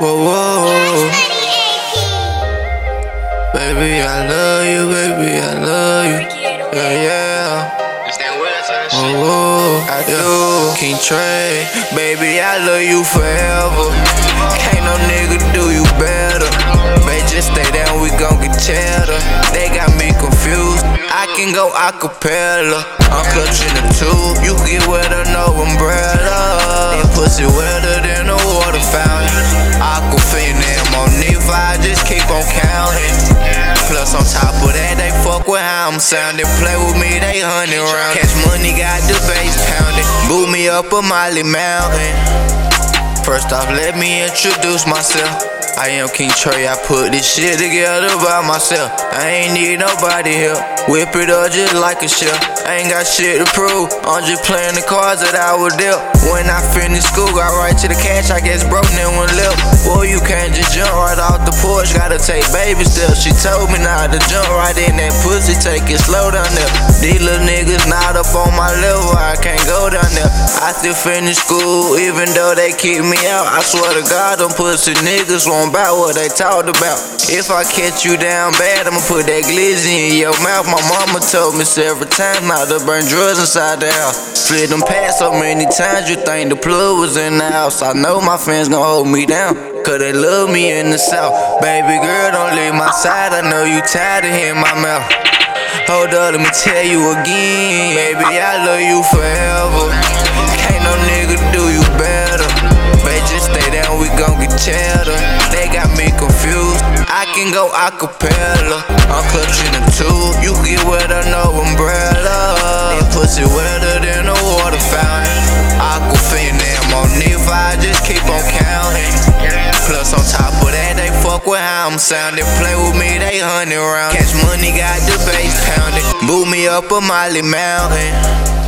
Whoa, whoa. Baby, I love you, baby, I love you. Yeah, yeah. Oh, whoa, I do. King Tre, baby, I love you forever. Can't no nigga do you better. Baby, just stay down, we gon' get cheddar. They got me confused. I can go acapella. I'm clutching the two. You get wetter, no umbrella. That pussy wetter than a water Plus on top of that, they fuck with how I'm sounding. Play with me, they hundred round. Catch money, got the bass pounding. Boot me up a Molly Mountain. First off, let me introduce myself. I am King Tre, I put this shit together by myself. I ain't need nobody help. Whip it up just like a chef. I ain't got shit to prove. I'm just playing the cards that I was dealt. When I finish school, got right to the cash, I guess broke, then went left. Boy, you can't just jump right off the porch, gotta take baby steps. She told me not to jump right in that pussy, take it slow down there. These little niggas not up on my level, I can't go down there. I still finish school, even though they keep me out. I swear to God, them pussy niggas won't bout what they talked about. If I catch you down bad, I'ma put that glizzy in your mouth. My mama told me several times not to burn drugs inside the house. Slid them past so many times, you think the plug was in the house. I know my fans gon' hold me down. Cause they love me in the south. Baby girl, don't leave my side. I know you tired of hearing my mouth. Hold up, let me tell you again. Baby, I love you forever. Can go acapella. I'm clutching the two. You get wetter, no umbrella. That pussy wetter than a water fountain. Aquafina, Monifa, I just keep on counting. Plus on top of that, they fuck with how I'm sounding. Play with me, they hundred round. Cash money, got the bass pounding. Boot me up a Molly Mountain.